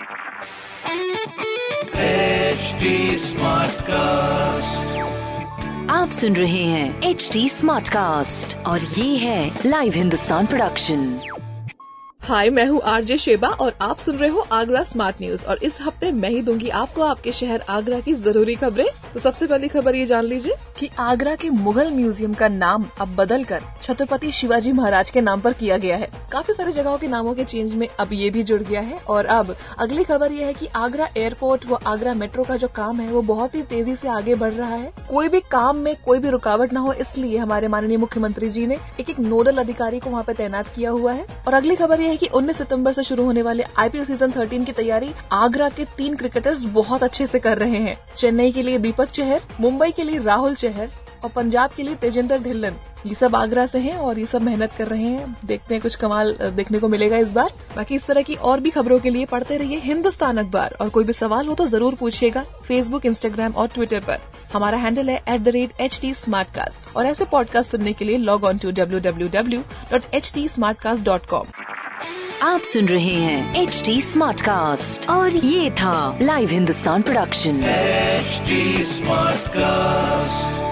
HD Smartcast. आप सुन रहे हैं एच डी स्मार्ट कास्ट और ये है लाइव हिंदुस्तान प्रोडक्शन हाय मैं हूँ आरजे शेबा और आप सुन रहे हो आगरा स्मार्ट न्यूज़ और इस हफ़्ते मैं ही दूँगी आपको आपके शहर आगरा की ज़रूरी खबरें। तो सबसे पहली खबर ये जान लीजिए कि आगरा के मुगल म्यूज़ियम का नाम अब बदल कर छत्रपति शिवाजी महाराज के नाम पर किया गया है। काफ़ी सारी जगहों के नामों के चेंज में अब ये भी जुड़ गया है और अब अगली खबर ये है कि आगरा एयरपोर्ट व आगरा मेट्रो का जो काम है वो बहुत ही तेज़ी से आगे बढ़ रहा है। कोई भी काम में कोई भी रुकावट न हो, इसलिए हमारे माननीय मुख्यमंत्री जी ने एक एक नोडल अधिकारी को वहाँ पे तैनात किया हुआ है। और अगली खबर ये है की उन्नीस सितंबर ऐसी शुरू होने वाले आईपीएल सीज़न 13 की तैयारी आगरा के तीन क्रिकेटर्स बहुत अच्छे से कर रहे हैं। चेन्नई के लिए दीपक चहर, मुंबई के लिए राहुल चहर और पंजाब के लिए तेजेंद्र ढिल्लन ये सब आगरा से हैं और ये सब मेहनत कर रहे हैं। देखते हैं कुछ कमाल देखने को मिलेगा इस बार। बाकी इस तरह की और भी खबरों के लिए पढ़ते रहिए हिंदुस्तान अखबार। और कोई भी सवाल हो तो ज़रूर पूछिएगा फेसबुक इंस्टाग्राम और ट्विटर पर। हमारा हैंडल है at the rate H T और ऐसे पॉडकास्ट सुनने के लिए log on to W W W dot H T Smartcast dot com आप सुन रहे हैं एच डी स्मार्ट कास्ट और ये था live Hindustan production HD Smartcast.